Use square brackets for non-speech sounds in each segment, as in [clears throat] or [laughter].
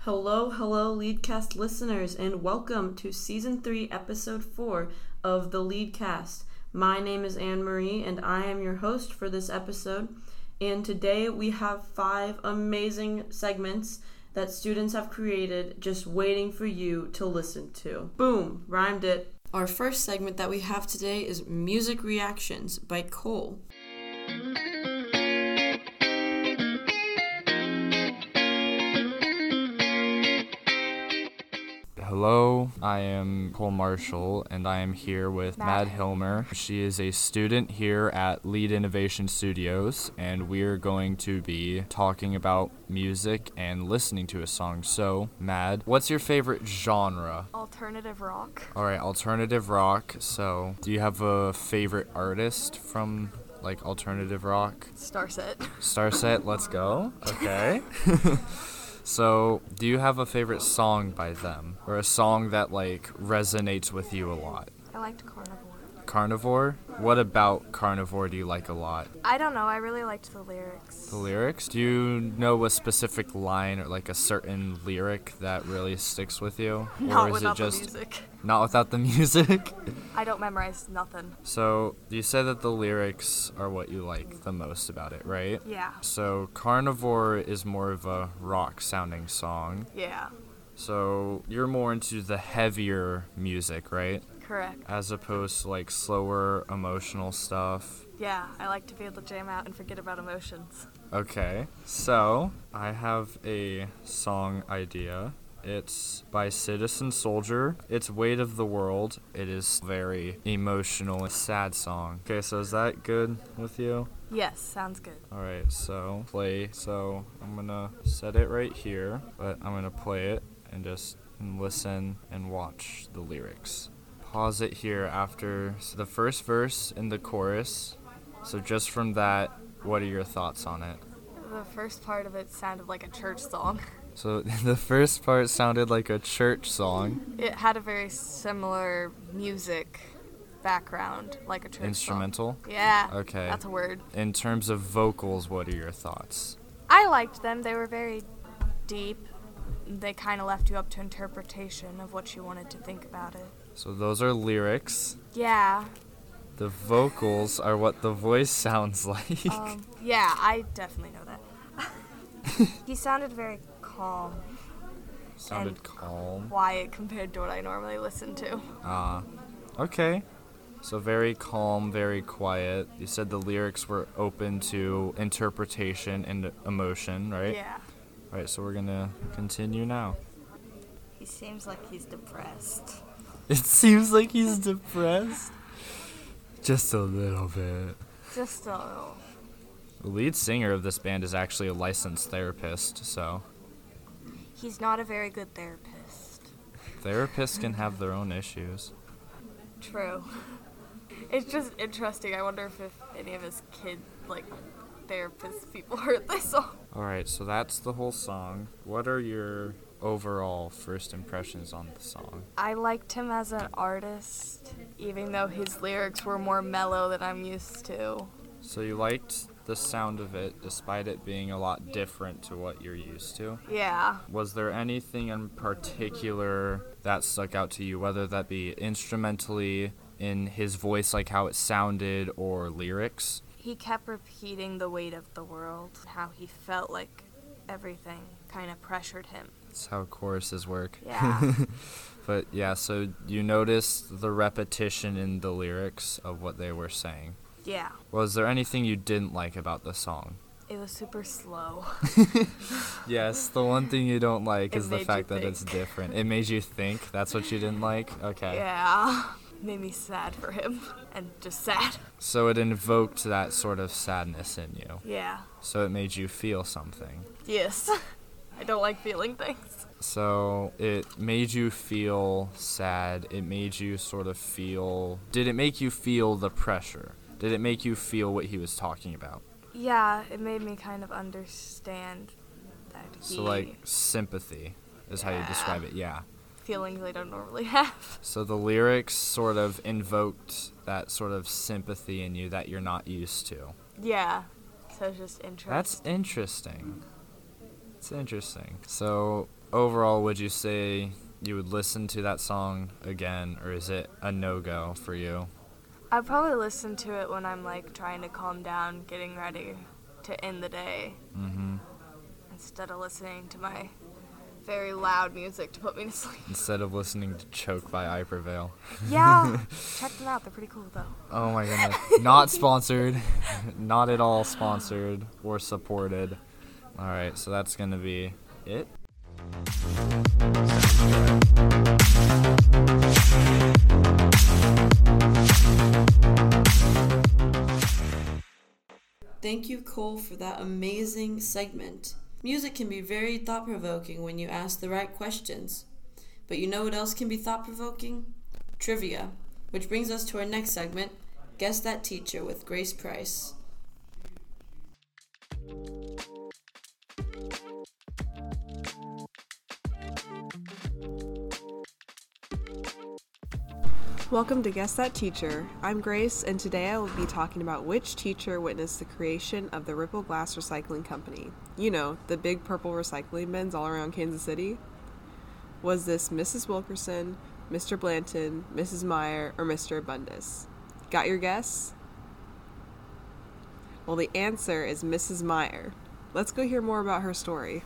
Hello, hello, Leadcast listeners, and welcome to Season 3, Episode 4 of the Leadcast. My name is Anne Marie, and I am your host for this episode. And today we have five amazing segments that students have created just waiting for you to listen to. Boom, rhymed it. Our first segment that we have today is Music Reactions by Cole. Hello, I am Cole Marshall, and I am here with Mad Hilmer. She is a student here at Lead Innovation Studios, and we're going to be talking about music and listening to a song. So, Mad, what's your favorite genre? Alternative rock. All right, alternative rock. So, do you have a favorite artist from like alternative rock? Starset. Starset, let's go. [laughs] Okay. [laughs] So, do you have a favorite song by them or a song that like resonates with you a lot? I liked Carnivore. Carnivore? What about Carnivore do you like a lot? I don't know. I really liked the lyrics. The lyrics? Do you know a specific line or like a certain lyric that really sticks with you? [laughs] Not or is without it just the music. [laughs] not without the music? I don't memorize nothing. so, you said that the lyrics are what you like the most about it, right? Yeah. So, Carnivore is more of a rock sounding song. Yeah. So you're more into the heavier music, right? Correct. As opposed to like slower emotional stuff. Yeah. I like to be able to jam out and forget about emotions. Okay. So I have a song idea. It's by Citizen Soldier. It's Weight of the World. It is very emotional and sad song. Okay, so is that good with you? Yes. Sounds good. Alright, so play. So I'm gonna set it right here, but I'm gonna play it and just listen and watch the lyrics. Pause it here after so the first verse and the chorus. So just from that, what are your thoughts on it? The first part of it sounded like a church song. [laughs] So [laughs] the first part sounded like a church song, It had a very similar music background, like a church song. instrumental. Yeah. Okay. That's a word. In terms of vocals, what are your thoughts? I liked them. They were very deep. They kind of left you up to interpretation of what you wanted to think about it. So those are lyrics. Yeah. The vocals are what the voice [laughs] sounds like. Um, yeah, I definitely know that. [laughs] he sounded very calm, Sounded calm. quiet compared to what I normally listen to. Ah, okay. So very calm, very quiet. You said the lyrics were open to interpretation and emotion, right? Yeah. All right, So we're gonna continue now. He seems like he's depressed. [laughs] It seems like he's depressed. Just a little bit. Just a little. The lead singer of this band is actually a licensed therapist, so He's not a very good therapist. therapists can [laughs] have their own issues. True. It's just interesting. I wonder if, if any of his kid, like, therapist people [laughs] heard this song. All right, so that's the whole song. What are your overall first impressions on the song? I liked him as an artist, even though his lyrics were more mellow than I'm used to. So you liked the sound of it despite it being a lot different to what you're used to? Yeah. Was there anything in particular that stuck out to you, whether that be instrumentally in his voice, like how it sounded, or lyrics? He kept repeating the weight of the world, how he felt like everything kind of pressured him. That's how choruses work. Yeah. [laughs] But yeah, so you noticed the repetition in the lyrics of what they were saying. yeah. Was there anything you didn't like about the song? It was super slow. [laughs] Yes, the one thing you don't like It is the fact that it's different. It made you think. That's what you didn't like? Okay. Yeah. Made me sad for him. And just sad. So it invoked that sort of sadness in you. Yeah. So it made you feel something. Yes. I don't like feeling things. So it made you feel sad. It made you sort of feel. Did it make you feel the pressure? Did it make you feel what he was talking about? Yeah, it made me kind of understand that he. So like sympathy is how you describe it. Yeah. feelings I don't normally have. So the lyrics sort of invoked that sort of sympathy in you that you're not used to. Yeah. So it's just interesting. That's interesting. It's interesting. So overall, would you say you would listen to that song again, or is it a no go for you? I probably listen to it when I'm like trying to calm down, getting ready to end the day, Mm-hmm. instead of listening to my very loud music to put me to sleep. Instead of listening to "Choke" by I Prevail. Yeah, [laughs] check them out. They're pretty cool though. Oh my goodness. Not sponsored. [laughs] Not at all sponsored or supported. All right, so that's gonna be it. Thank you, Cole, for that amazing segment. Music can be very thought provoking when you ask the right questions. But you know what else can be thought provoking? Trivia. Which brings us to our next segment Guess That Teacher with Grace Price. Welcome to Guess That Teacher. I'm Grace, and today I will be talking about which teacher witnessed the creation of the Ripple Glass Recycling Company. You know, the big purple recycling bins all around Kansas City. Was this Mrs. Wilkerson, Mr. Blanton, Mrs. Meyer, or Mr. Abundis? Got your guess? Well, the answer is Mrs. Meyer. Let's go hear more about her story.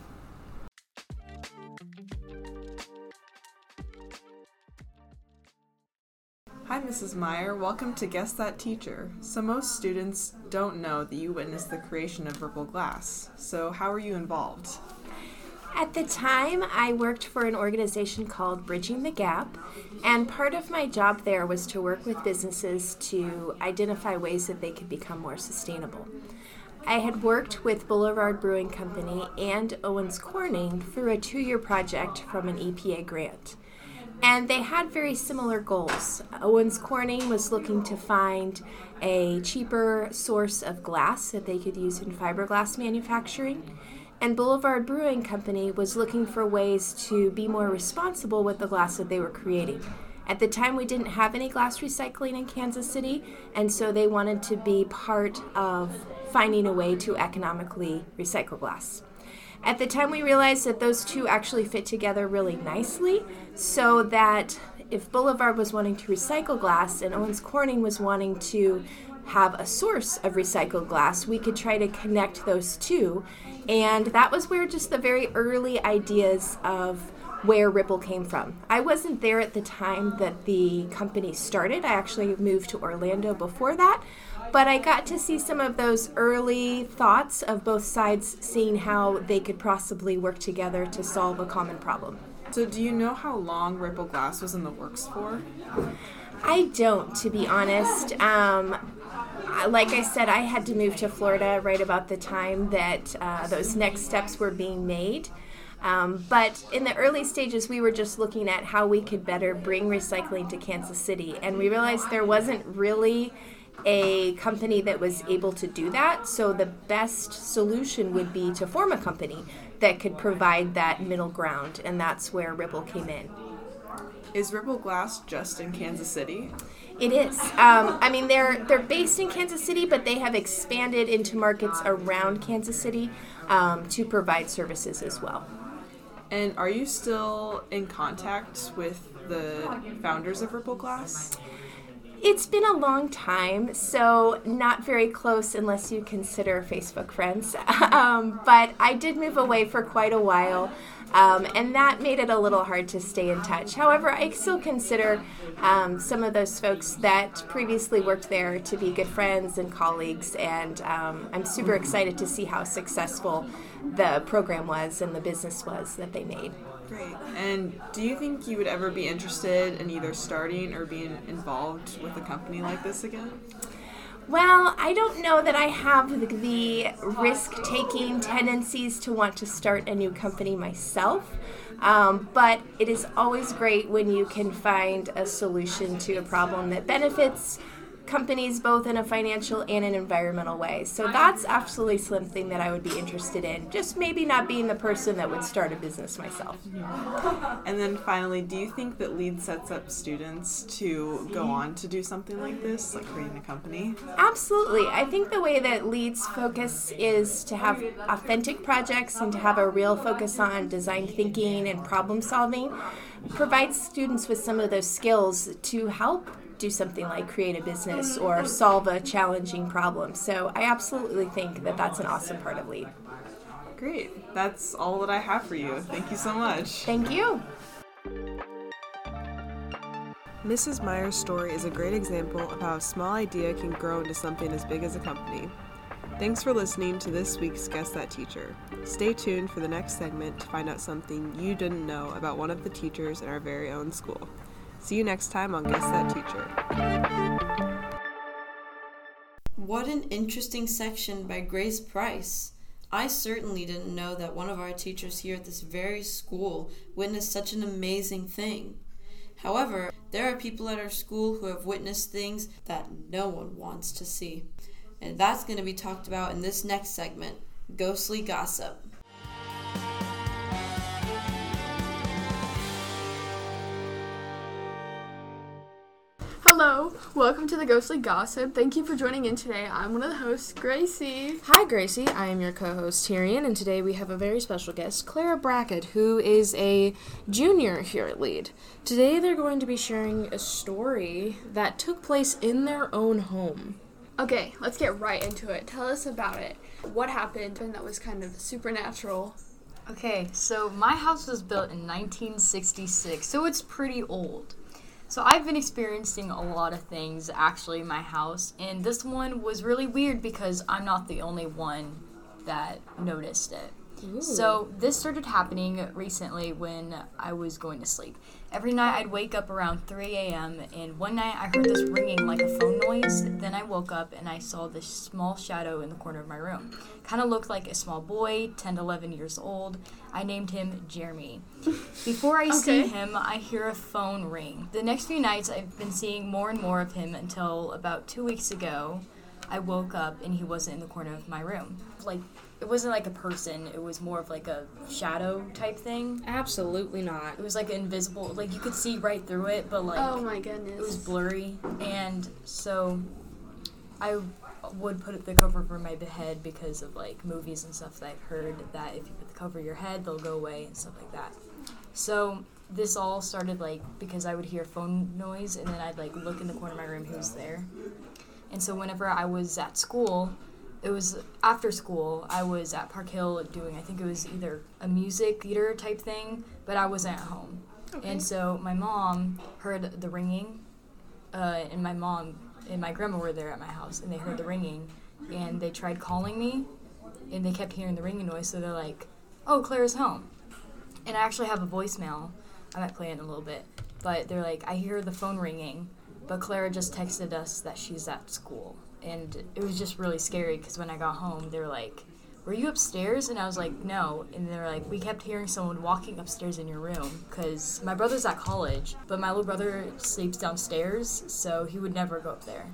Mrs. Meyer. Welcome to Guess That Teacher. So, most students don't know that you witnessed the creation of Ripple Glass. So, how were you involved? At the time, I worked for an organization called Bridging the Gap, and part of my job there was to work with businesses to identify ways that they could become more sustainable. I had worked with Boulevard Brewing Company and Owens Corning through a two year project from an EPA grant. And they had very similar goals. Owens Corning was looking to find a cheaper source of glass that they could use in fiberglass manufacturing. And Boulevard Brewing Company was looking for ways to be more responsible with the glass that they were creating. At the time, we didn't have any glass recycling in Kansas City, and so they wanted to be part of finding a way to economically recycle glass. At the time, we realized that those two actually fit together really nicely, so that if Boulevard was wanting to recycle glass and Owens Corning was wanting to have a source of recycled glass, we could try to connect those two. And that was where just the very early ideas of where Ripple came from. I wasn't there at the time that the company started. I actually moved to Orlando before that. But I got to see some of those early thoughts of both sides seeing how they could possibly work together to solve a common problem. So, do you know how long Ripple Glass was in the works for? I don't, to be honest. Um, like I said, I had to move to Florida right about the time that uh, those next steps were being made. Um, but in the early stages, we were just looking at how we could better bring recycling to Kansas City. And we realized there wasn't really a company that was able to do that. So the best solution would be to form a company that could provide that middle ground. And that's where Ripple came in. Is Ripple Glass just in Kansas City? It is. Um, I mean, they're they're based in Kansas City, but they have expanded into markets around Kansas City um, to provide services as well. And are you still in contact with the founders of Ripple Glass? It's been a long time, so not very close unless you consider Facebook friends. [laughs] um, but I did move away for quite a while, um, and that made it a little hard to stay in touch. However, I still consider um, some of those folks that previously worked there to be good friends and colleagues, and um, I'm super excited to see how successful the program was and the business was that they made. Great. And do you think you would ever be interested in either starting or being involved with a company like this again? Well, I don't know that I have the, risk taking tendencies to want to start a new company myself. Um, but it is always great when you can find a solution to a problem that benefits companies both in a financial and an environmental way. So that's absolutely something that I would be interested in. Just maybe not being the person that would start a business myself. [laughs] And then finally, do you think that LEAD sets up students to go on to do something like this, like creating a company? Absolutely. I think the way that LEAD's focus is to have authentic projects and to have a real focus on design thinking and problem solving provides students with some of those skills to help do something like create a business or solve a challenging problem. So I absolutely think that that's an awesome part of LEAD. Great. That's all that I have for you. Thank you so much. Thank you. Mrs. Meyer's story is a great example of how a small idea can grow into something as big as a company. Thanks for listening to this week's Guess That Teacher. Stay tuned for the next segment to find out something you didn't know about one of the teachers in our very own school. See you next time on Guess That Teacher. What an interesting section by Grace Price. I certainly didn't know that one of our teachers here at this very school witnessed such an amazing thing. However, there are people at our school who have witnessed things that no one wants to see. And that's going to be talked about in this next segment Ghostly Gossip. Welcome to the Ghostly Gossip. Thank you for joining in today. I'm one of the hosts, Gracie. Hi, Gracie. I am your co host, Tyrion, and today we have a very special guest, Clara Brackett, who is a junior here at Lead. Today they're going to be sharing a story that took place in their own home. Okay, let's get right into it. Tell us about it. What happened and that was kind of supernatural? Okay, so my house was built in 1966, so it's pretty old. So I've been experiencing a lot of things actually in my house, and this one was really weird because I'm not the only one that noticed it. So this started happening recently when I was going to sleep. Every night I'd wake up around 3 a.m. and one night I heard this ringing like a phone noise. Then I woke up and I saw this small shadow in the corner of my room. Kind of looked like a small boy, 10 to 11 years old. I named him Jeremy. [laughs] Before I see him, I hear a phone ring. The next few nights I've been seeing more and more of him until about two weeks ago. I woke up and he wasn't in the corner of my room. Like it wasn't like a person, it was more of like a shadow type thing. Absolutely not. It was like invisible, like you could see right through it, but like Oh my goodness, it was blurry. And so I would put the cover over my head because of like movies and stuff that I've heard that if you put the cover over your head, they'll go away and stuff like that. So this all started like because I would hear phone noise and then I'd like look in the corner of my room who's there. And so whenever I was at school, it was after school, I was at Park Hill doing I think it was either a music theater type thing, but I wasn't at home. And so my mom heard the ringing, uh, and my mom and my grandma were there at my house, and they heard the ringing, and they tried calling me, and they kept hearing the ringing noise, so they're like, "Oh, Claire's home," and I actually have a voicemail. I might play it in a little bit, but they're like, "I hear the phone ringing, but Clara just texted us that she's at school," and it was just really scary because when I got home, they were like. Were you upstairs? And I was like, no. And they were like, we kept hearing someone walking upstairs in your room because my brother's at college, but my little brother sleeps downstairs, so he would never go up there.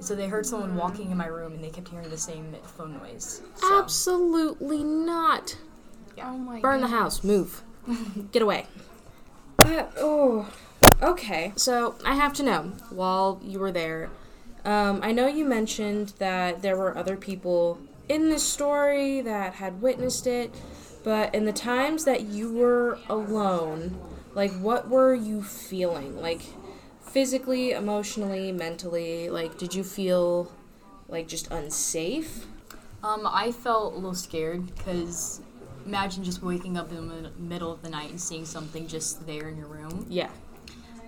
So they heard someone walking in my room, and they kept hearing the same phone noise. So, Absolutely not. Oh my Burn the house. Move. [laughs] Get away. That, oh. Okay. So I have to know, while you were there, um, I know you mentioned that there were other people in this story that had witnessed it, but in the times that you were alone, like what were you feeling? Like physically, emotionally, mentally? Like, did you feel like just unsafe? um, I felt a little scared because imagine just waking up in the middle of the night and seeing something just there in your room. Yeah.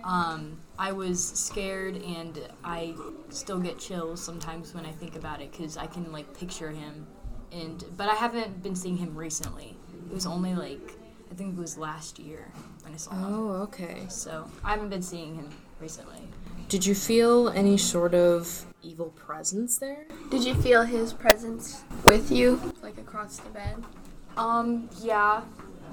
Um, I was scared, and I still get chills sometimes when I think about it because I can like picture him, and but I haven't been seeing him recently. It was only like I think it was last year when I saw him. Oh, okay. So I haven't been seeing him recently. Did you feel any sort of evil presence there? Did you feel his presence with you, like across the bed? Um, yeah.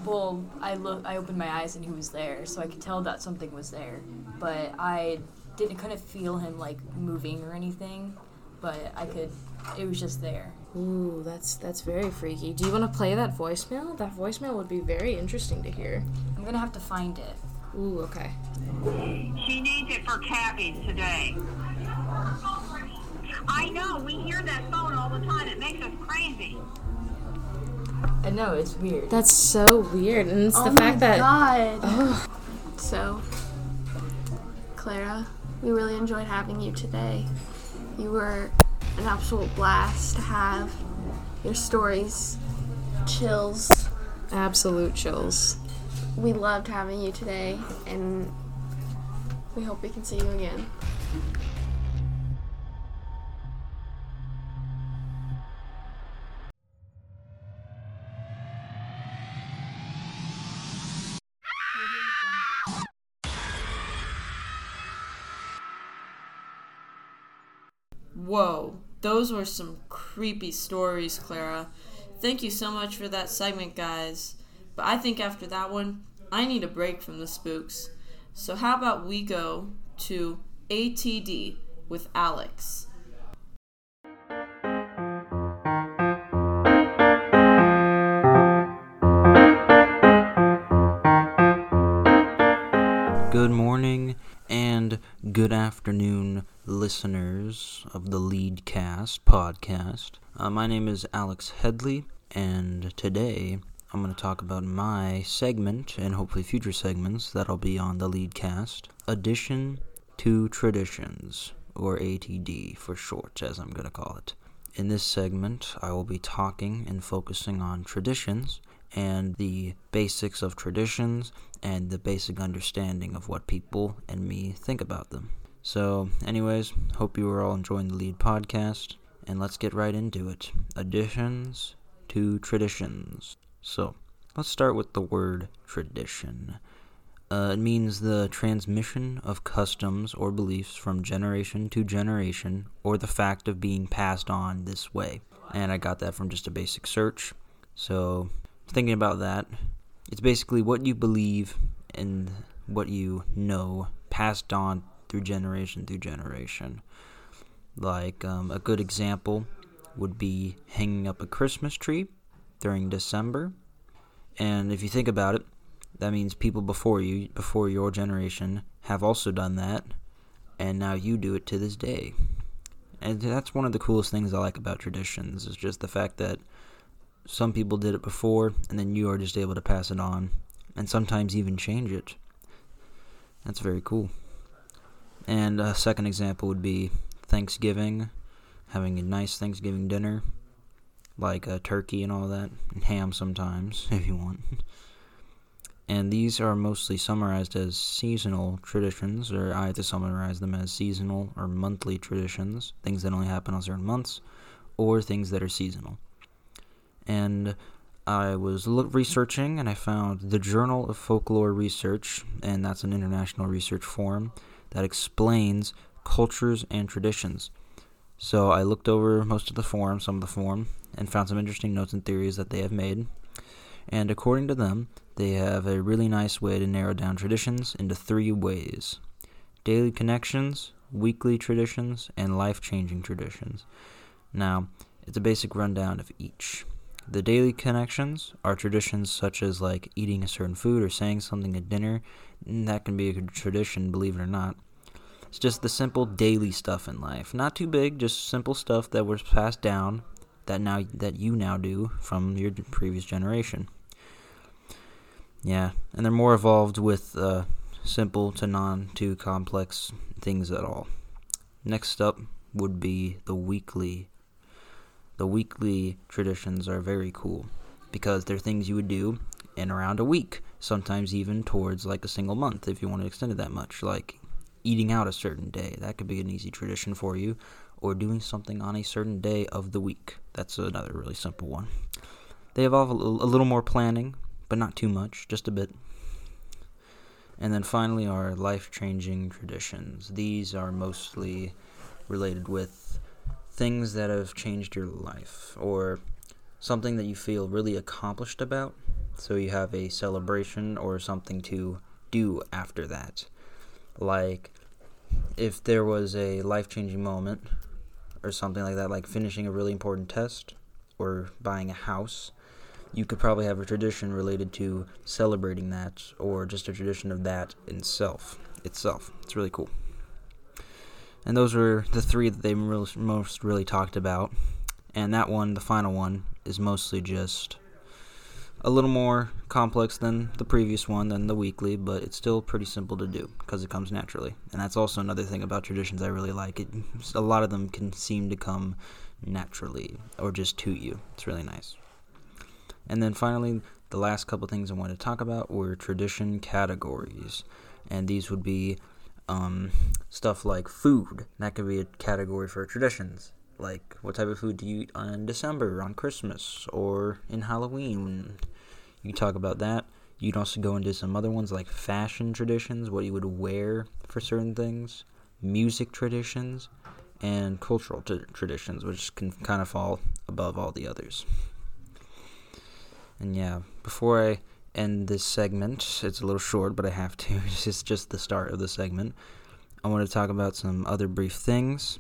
Well, I look, I opened my eyes and he was there, so I could tell that something was there. But I didn't couldn't feel him like moving or anything, but I could. It was just there. Ooh, that's that's very freaky. Do you want to play that voicemail? That voicemail would be very interesting to hear. I'm gonna have to find it. Ooh, okay. She needs it for cabbies today. I know, we hear that phone all the time. It makes us crazy. I know it's weird. That's so weird, and it's oh the my fact that God. Ugh. So, Clara, we really enjoyed having you today. You were an absolute blast to have. Your stories, chills. absolute chills. We loved having you today, and we hope we can see you again. Whoa, those were some creepy stories, Clara. Thank you so much for that segment, guys. But I think after that one, I need a break from the spooks. So, how about we go to ATD with Alex? Good afternoon, listeners of the Leadcast podcast. Uh, my name is Alex Headley, and today I'm going to talk about my segment and hopefully future segments that'll be on the Leadcast Addition to Traditions, or ATD for short, as I'm going to call it. In this segment, I will be talking and focusing on traditions and the basics of traditions and the basic understanding of what people and me think about them. So, anyways, hope you are all enjoying the lead podcast, and let's get right into it. Additions to traditions. So, let's start with the word tradition. Uh, it means the transmission of customs or beliefs from generation to generation, or the fact of being passed on this way. And I got that from just a basic search. So, thinking about that, it's basically what you believe and what you know passed on through generation through generation. Like um, a good example would be hanging up a Christmas tree during December. And if you think about it, that means people before you, before your generation, have also done that, and now you do it to this day. And that's one of the coolest things I like about traditions is just the fact that some people did it before, and then you are just able to pass it on, and sometimes even change it. That's very cool. And a second example would be Thanksgiving, having a nice Thanksgiving dinner, like a turkey and all that, and ham sometimes, [laughs] if you want. And these are mostly summarized as seasonal traditions, or I have to summarize them as seasonal or monthly traditions, things that only happen on certain months, or things that are seasonal and I was researching and I found the Journal of Folklore Research, and that's an international research forum that explains cultures and traditions. So I looked over most of the forum, some of the forum, and found some interesting notes and theories that they have made. And according to them, they have a really nice way to narrow down traditions into three ways daily connections, weekly traditions, and life changing traditions. Now, it's a basic rundown of each. The daily connections are traditions such as like eating a certain food or saying something at dinner. And that can be a tradition, believe it or not. It's just the simple daily stuff in life. Not too big, just simple stuff that was passed down that now that you now do from your previous generation. Yeah, and they're more evolved with uh, simple to non too complex things at all. Next up would be the weekly the weekly traditions are very cool because they're things you would do in around a week, sometimes even towards like a single month if you want to extend it that much. Like eating out a certain day, that could be an easy tradition for you, or doing something on a certain day of the week. That's another really simple one. They involve a little, a little more planning, but not too much, just a bit. And then finally, our life changing traditions. These are mostly related with things that have changed your life or something that you feel really accomplished about. So you have a celebration or something to do after that. Like if there was a life changing moment or something like that, like finishing a really important test or buying a house, you could probably have a tradition related to celebrating that or just a tradition of that itself. Itself. It's really cool. And those were the three that they most really talked about. And that one, the final one, is mostly just a little more complex than the previous one, than the weekly, but it's still pretty simple to do because it comes naturally. And that's also another thing about traditions I really like. It, a lot of them can seem to come naturally or just to you. It's really nice. And then finally, the last couple things I want to talk about were tradition categories. And these would be um, stuff like food. That could be a category for traditions. Like, what type of food do you eat on December, on Christmas, or in Halloween? You talk about that. You'd also go into some other ones like fashion traditions, what you would wear for certain things, music traditions, and cultural t- traditions, which can kind of fall above all the others. And yeah, before I end this segment, it's a little short, but I have to. [laughs] It's just the start of the segment. I want to talk about some other brief things,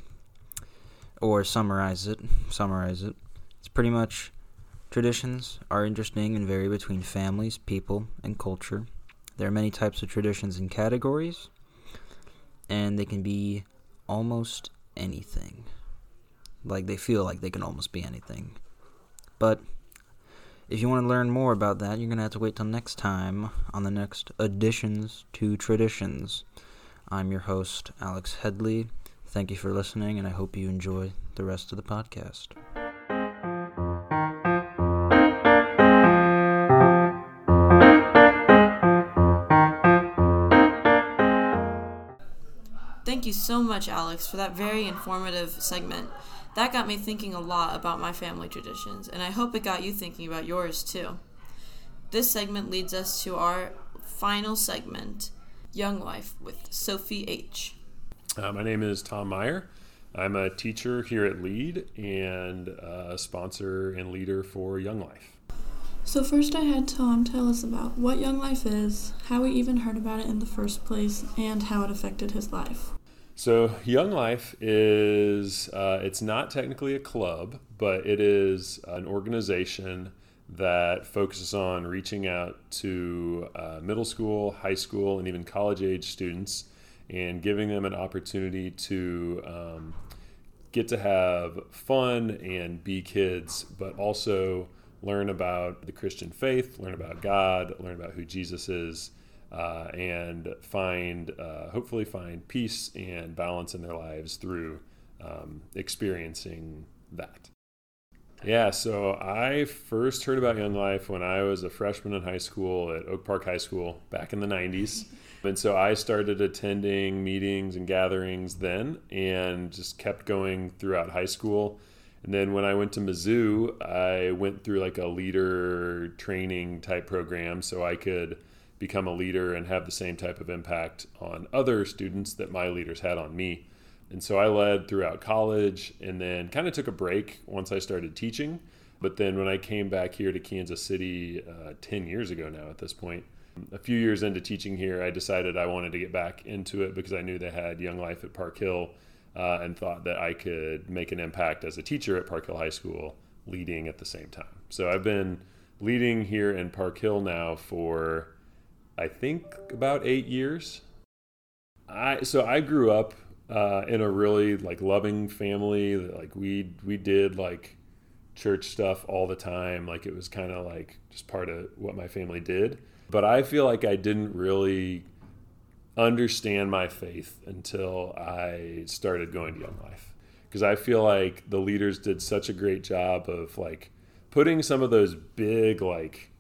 or summarize it. Summarize it. It's pretty much traditions are interesting and vary between families, people, and culture. There are many types of traditions and categories, and they can be almost anything. Like they feel like they can almost be anything. But if you want to learn more about that, you're going to have to wait till next time on the next Additions to Traditions. I'm your host, Alex Headley. Thank you for listening, and I hope you enjoy the rest of the podcast. Thank you so much, Alex, for that very informative segment. That got me thinking a lot about my family traditions, and I hope it got you thinking about yours too. This segment leads us to our final segment Young Life with Sophie H. Uh, my name is Tom Meyer. I'm a teacher here at LEAD and a sponsor and leader for Young Life. So, first, I had Tom tell us about what Young Life is, how he even heard about it in the first place, and how it affected his life. So, Young Life is, uh, it's not technically a club, but it is an organization that focuses on reaching out to uh, middle school, high school, and even college age students and giving them an opportunity to um, get to have fun and be kids, but also learn about the Christian faith, learn about God, learn about who Jesus is uh, and find, uh, hopefully, find peace and balance in their lives through um, experiencing that. Yeah, so I first heard about Young Life when I was a freshman in high school at Oak Park High School back in the 90s. [laughs] And so I started attending meetings and gatherings then and just kept going throughout high school. And then when I went to Mizzou, I went through like a leader training type program so I could become a leader and have the same type of impact on other students that my leaders had on me. And so I led throughout college and then kind of took a break once I started teaching. But then when I came back here to Kansas City uh, 10 years ago now at this point, a few years into teaching here, I decided I wanted to get back into it because I knew they had Young Life at Park Hill uh, and thought that I could make an impact as a teacher at Park Hill High School, leading at the same time. So I've been leading here in Park Hill now for I think about eight years. I so I grew up uh, in a really like loving family. Like we we did like church stuff all the time. Like it was kind of like just part of what my family did. But I feel like I didn't really understand my faith until I started going to Young Life because I feel like the leaders did such a great job of like putting some of those big like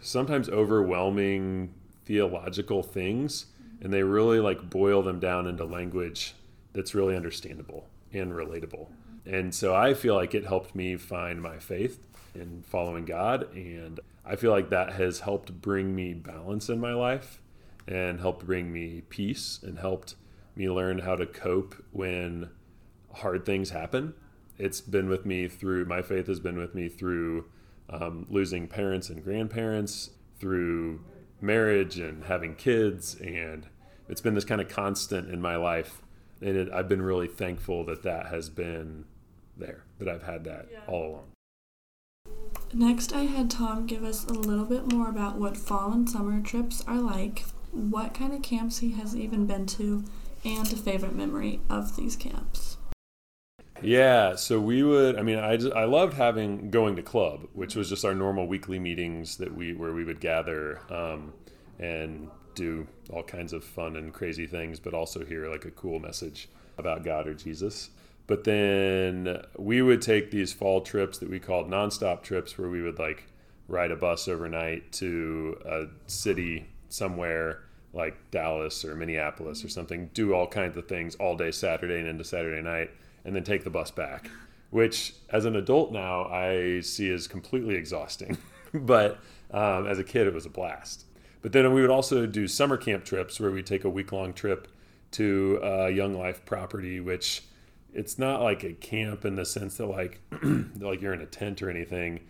sometimes overwhelming theological things and they really like boil them down into language that's really understandable and relatable. And so I feel like it helped me find my faith in following God and I feel like that has helped bring me balance in my life and helped bring me peace and helped me learn how to cope when hard things happen. It's been with me through my faith has been with me through um, losing parents and grandparents, through marriage and having kids and it's been this kind of constant in my life and it, I've been really thankful that that has been there, that I've had that Yeah. all along. Next, I had Tom give us a little bit more about what fall and summer trips are like, what kind of camps he has even been to, and a favorite memory of these camps. Yeah, so we would. I mean, I just, I loved having going to club, which was just our normal weekly meetings that we where we would gather um, and do all kinds of fun and crazy things, but also hear like a cool message about God or Jesus. But then we would take these fall trips that we called nonstop trips, where we would like ride a bus overnight to a city somewhere like Dallas or Minneapolis or something, do all kinds of things all day Saturday and into Saturday night, and then take the bus back. Which, as an adult now, I see as completely exhausting. [laughs] but um, as a kid, it was a blast. But then we would also do summer camp trips where we take a week long trip to a Young Life property, which it's not like a camp in the sense that like [clears throat] like you're in a tent or anything.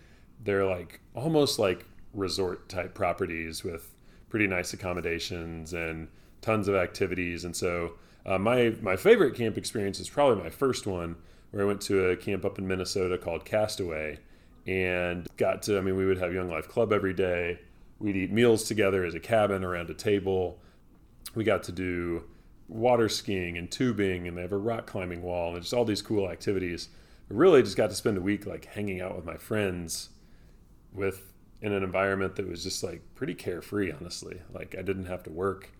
They're like almost like resort type properties with pretty nice accommodations and tons of activities. And so uh, my my favorite camp experience is probably my first one, where I went to a camp up in Minnesota called Castaway, and got to. I mean, we would have Young Life Club every day. We'd eat meals together as a cabin around a table. We got to do water skiing and tubing, and they have a rock climbing wall, and just all these cool activities. I really just got to spend a week like hanging out with my friends, with in an environment that was just like pretty carefree. Honestly, like I didn't have to work,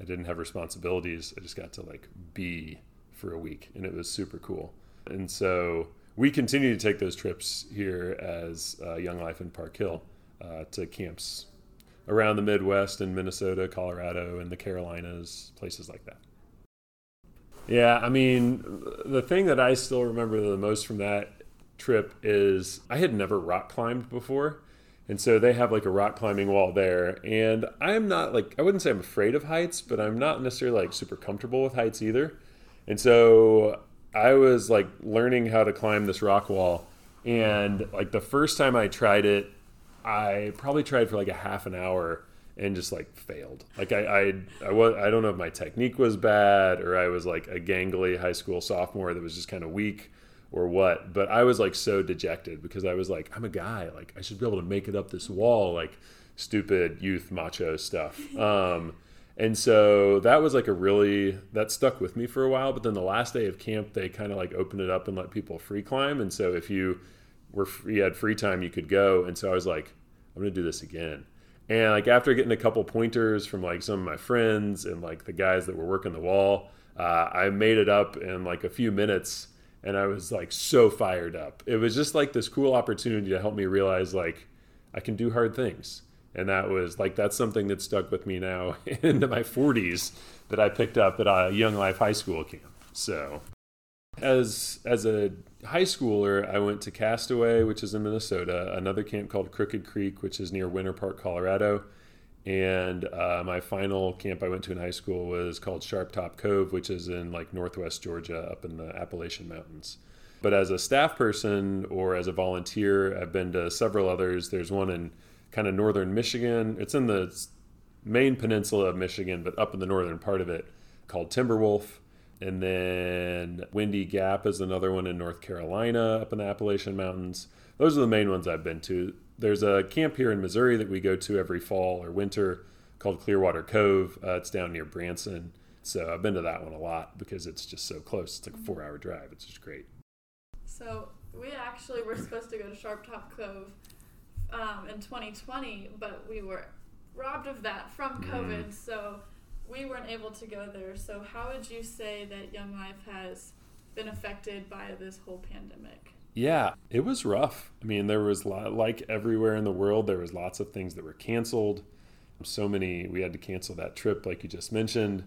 I didn't have responsibilities. I just got to like be for a week, and it was super cool. And so we continue to take those trips here as uh, Young Life in Park Hill uh, to camps around the Midwest and Minnesota, Colorado, and the Carolinas, places like that. Yeah, I mean, the thing that I still remember the most from that trip is I had never rock climbed before. And so they have like a rock climbing wall there. And I'm not like, I wouldn't say I'm afraid of heights, but I'm not necessarily like super comfortable with heights either. And so I was like learning how to climb this rock wall. And like the first time I tried it, I probably tried for like a half an hour and just like failed. Like I, I, I was, I don't know if my technique was bad or I was like a gangly high school sophomore that was just kind of weak or what. But I was like so dejected because I was like, I'm a guy. Like I should be able to make it up this wall. Like stupid youth macho stuff. [laughs] Um, and so that was like a really that stuck with me for a while. But then the last day of camp, they kind of like opened it up and let people free climb. And so if you were free, you had free time, you could go. And so I was like, I'm gonna do this again. And like after getting a couple pointers from like some of my friends and like the guys that were working the wall, uh, I made it up in like a few minutes, and I was like so fired up. It was just like this cool opportunity to help me realize like I can do hard things, and that was like that's something that stuck with me now [laughs] into my 40s that I picked up at a Young Life High School camp. So as as a high schooler, I went to Castaway, which is in Minnesota, another camp called Crooked Creek, which is near Winter Park, Colorado. And uh, my final camp I went to in high school was called Sharp Top Cove, which is in like northwest Georgia, up in the Appalachian Mountains. But as a staff person or as a volunteer, I've been to several others. There's one in kind of northern Michigan. It's in the main peninsula of Michigan, but up in the northern part of it, called Timberwolf. And then Windy Gap is another one in North Carolina, up in the Appalachian Mountains. Those are the main ones I've been to. There's a camp here in Missouri that we go to every fall or winter called Clearwater Cove. Uh, it's down near Branson. So I've been to that one a lot because it's just so close. It's like a four hour drive. It's just great. So we actually were supposed to go to Sharp Top Cove um, in 2020, but we were robbed of that from COVID. Mm. So we weren't able to go there. So how would you say that Young Life has been affected by this whole pandemic? Yeah, it was rough. I mean, there was lo- like everywhere in the world, there was lots of things that were canceled. So many, we had to cancel that trip, like you just mentioned.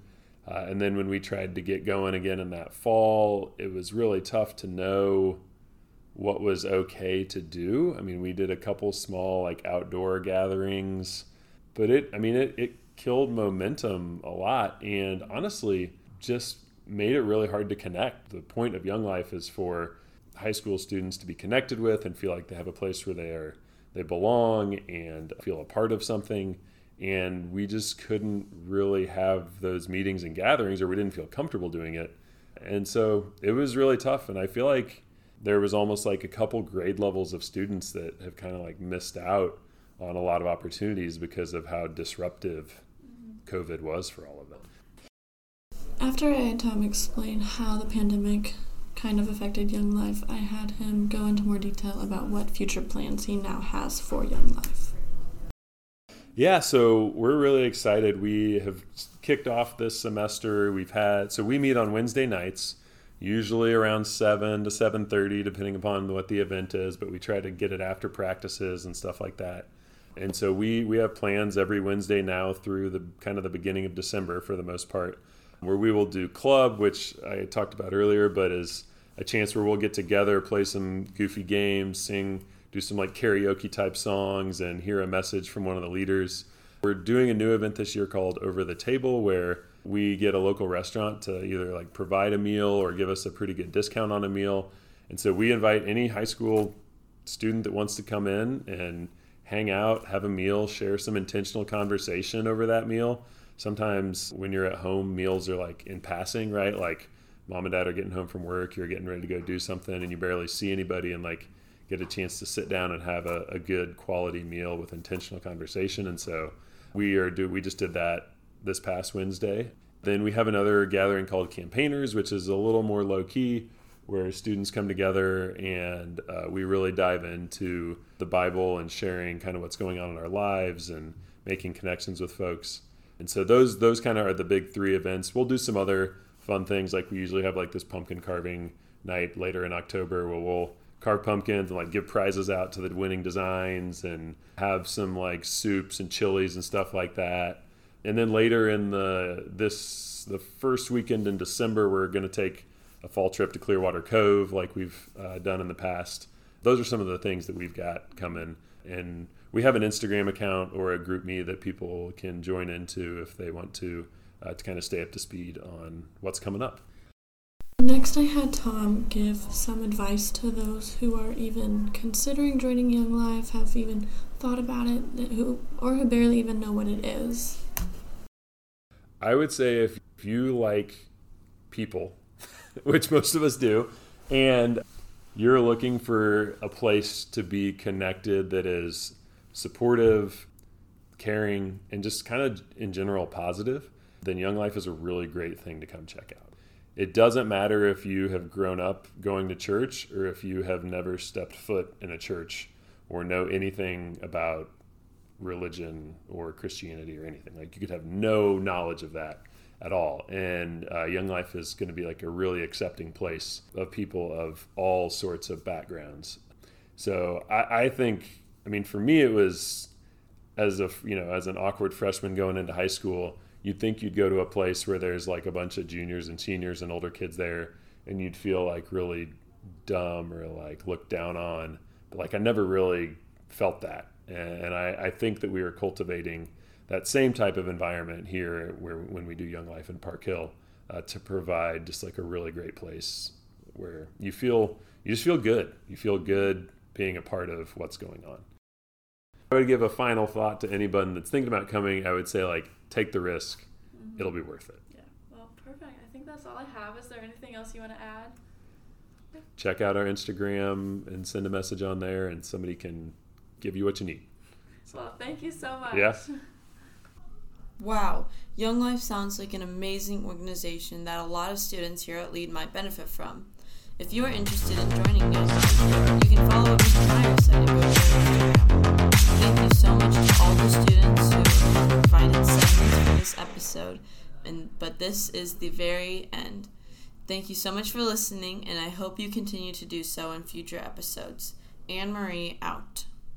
Uh, and then when we tried to get going again in that fall, it was really tough to know what was okay to do. I mean, we did a couple small like outdoor gatherings, but it, I mean, it, it killed momentum a lot and honestly just made it really hard to connect. The point of Young Life is for high school students to be connected with and feel like they have a place where they are they belong and feel a part of something and we just couldn't really have those meetings and gatherings or we didn't feel comfortable doing it And so it was really tough. And I feel like there was almost like a couple grade levels of students that have kind of like missed out on a lot of opportunities because of how disruptive mm-hmm. COVID was for all of them. After I had Tom explain how the pandemic kind of affected Young Life, I had him go into more detail about what future plans he now has for Young Life. Yeah, so we're really excited. We have kicked off this semester. We've had so we meet on Wednesday nights, usually around 7 to 7:30 depending upon what the event is, but we try to get it after practices and stuff like that. And so we we have plans every Wednesday now through the kind of the beginning of December for the most part where we will do club, which I talked about earlier, but is a chance where we'll get together, play some goofy games, sing, do some like karaoke type songs, and hear a message from one of the leaders. We're doing a new event this year called Over the Table, where we get a local restaurant to either like provide a meal or give us a pretty good discount on a meal. And so we invite any high school student that wants to come in and hang out, have a meal, share some intentional conversation over that meal. Sometimes when you're at home, meals are like in passing, right? Like mom and dad are getting home from work, you're getting ready to go do something, and you barely see anybody and like get a chance to sit down and have a, a good quality meal with intentional conversation. And so we are do we just did that this past Wednesday. Then we have another gathering called Campaigners, which is a little more low key, where students come together and uh, we really dive into the Bible and sharing kind of what's going on in our lives and making connections with folks. And so those those kind of are the big three events. We'll do some other fun things like we usually have like this pumpkin carving night later in October where we'll carve pumpkins and like give prizes out to the winning designs and have some like soups and chilies and stuff like that. And then later in the this the first weekend in December we're going to take a fall trip to Clearwater Cove like we've uh, done in the past. Those are some of the things that we've got coming and we have an Instagram account or a GroupMe that people can join into if they want to uh, to kind of stay up to speed on what's coming up. Next, I had Tom give some advice to those who are even considering joining Young Life, have even thought about it, who or who barely even know what it is. I would say if you like people, [laughs] which most of us do, and you're looking for a place to be connected that is supportive, caring, and just kind of in general positive, then Young Life is a really great thing to come check out. It doesn't matter if you have grown up going to church or if you have never stepped foot in a church or know anything about religion or Christianity or anything. Like you could have no knowledge of that at all. And uh, Young Life is going to be like a really accepting place of people of all sorts of backgrounds. So I, I think, I mean, for me, it was as a you know as an awkward freshman going into high school. You'd think you'd go to a place where there's like a bunch of juniors and seniors and older kids there, and you'd feel like really dumb or like looked down on. But like I never really felt that, and I, I think that we are cultivating that same type of environment here where when we do Young Life in Park Hill uh, to provide just like a really great place where you feel you just feel good. You feel good being a part of what's going on. I would give a final thought to anyone that's thinking about coming. I would say like take the risk. Mm-hmm. It'll be worth it. Yeah. Well, perfect. I think that's all I have. Is there anything else you want to add? Check out our Instagram and send a message on there, and somebody can give you what you need. [laughs] Well, thank you so much. Yeah. [laughs] Wow, Young Life sounds like an amazing organization that a lot of students here at Lead might benefit from. If you are interested in joining Young Life, you can follow up Mr. Myers and Thank you so much to all the students who provided segments for this episode. And but this is the very end. Thank you so much for listening, and I hope you continue to do so in future episodes. Anne Marie out.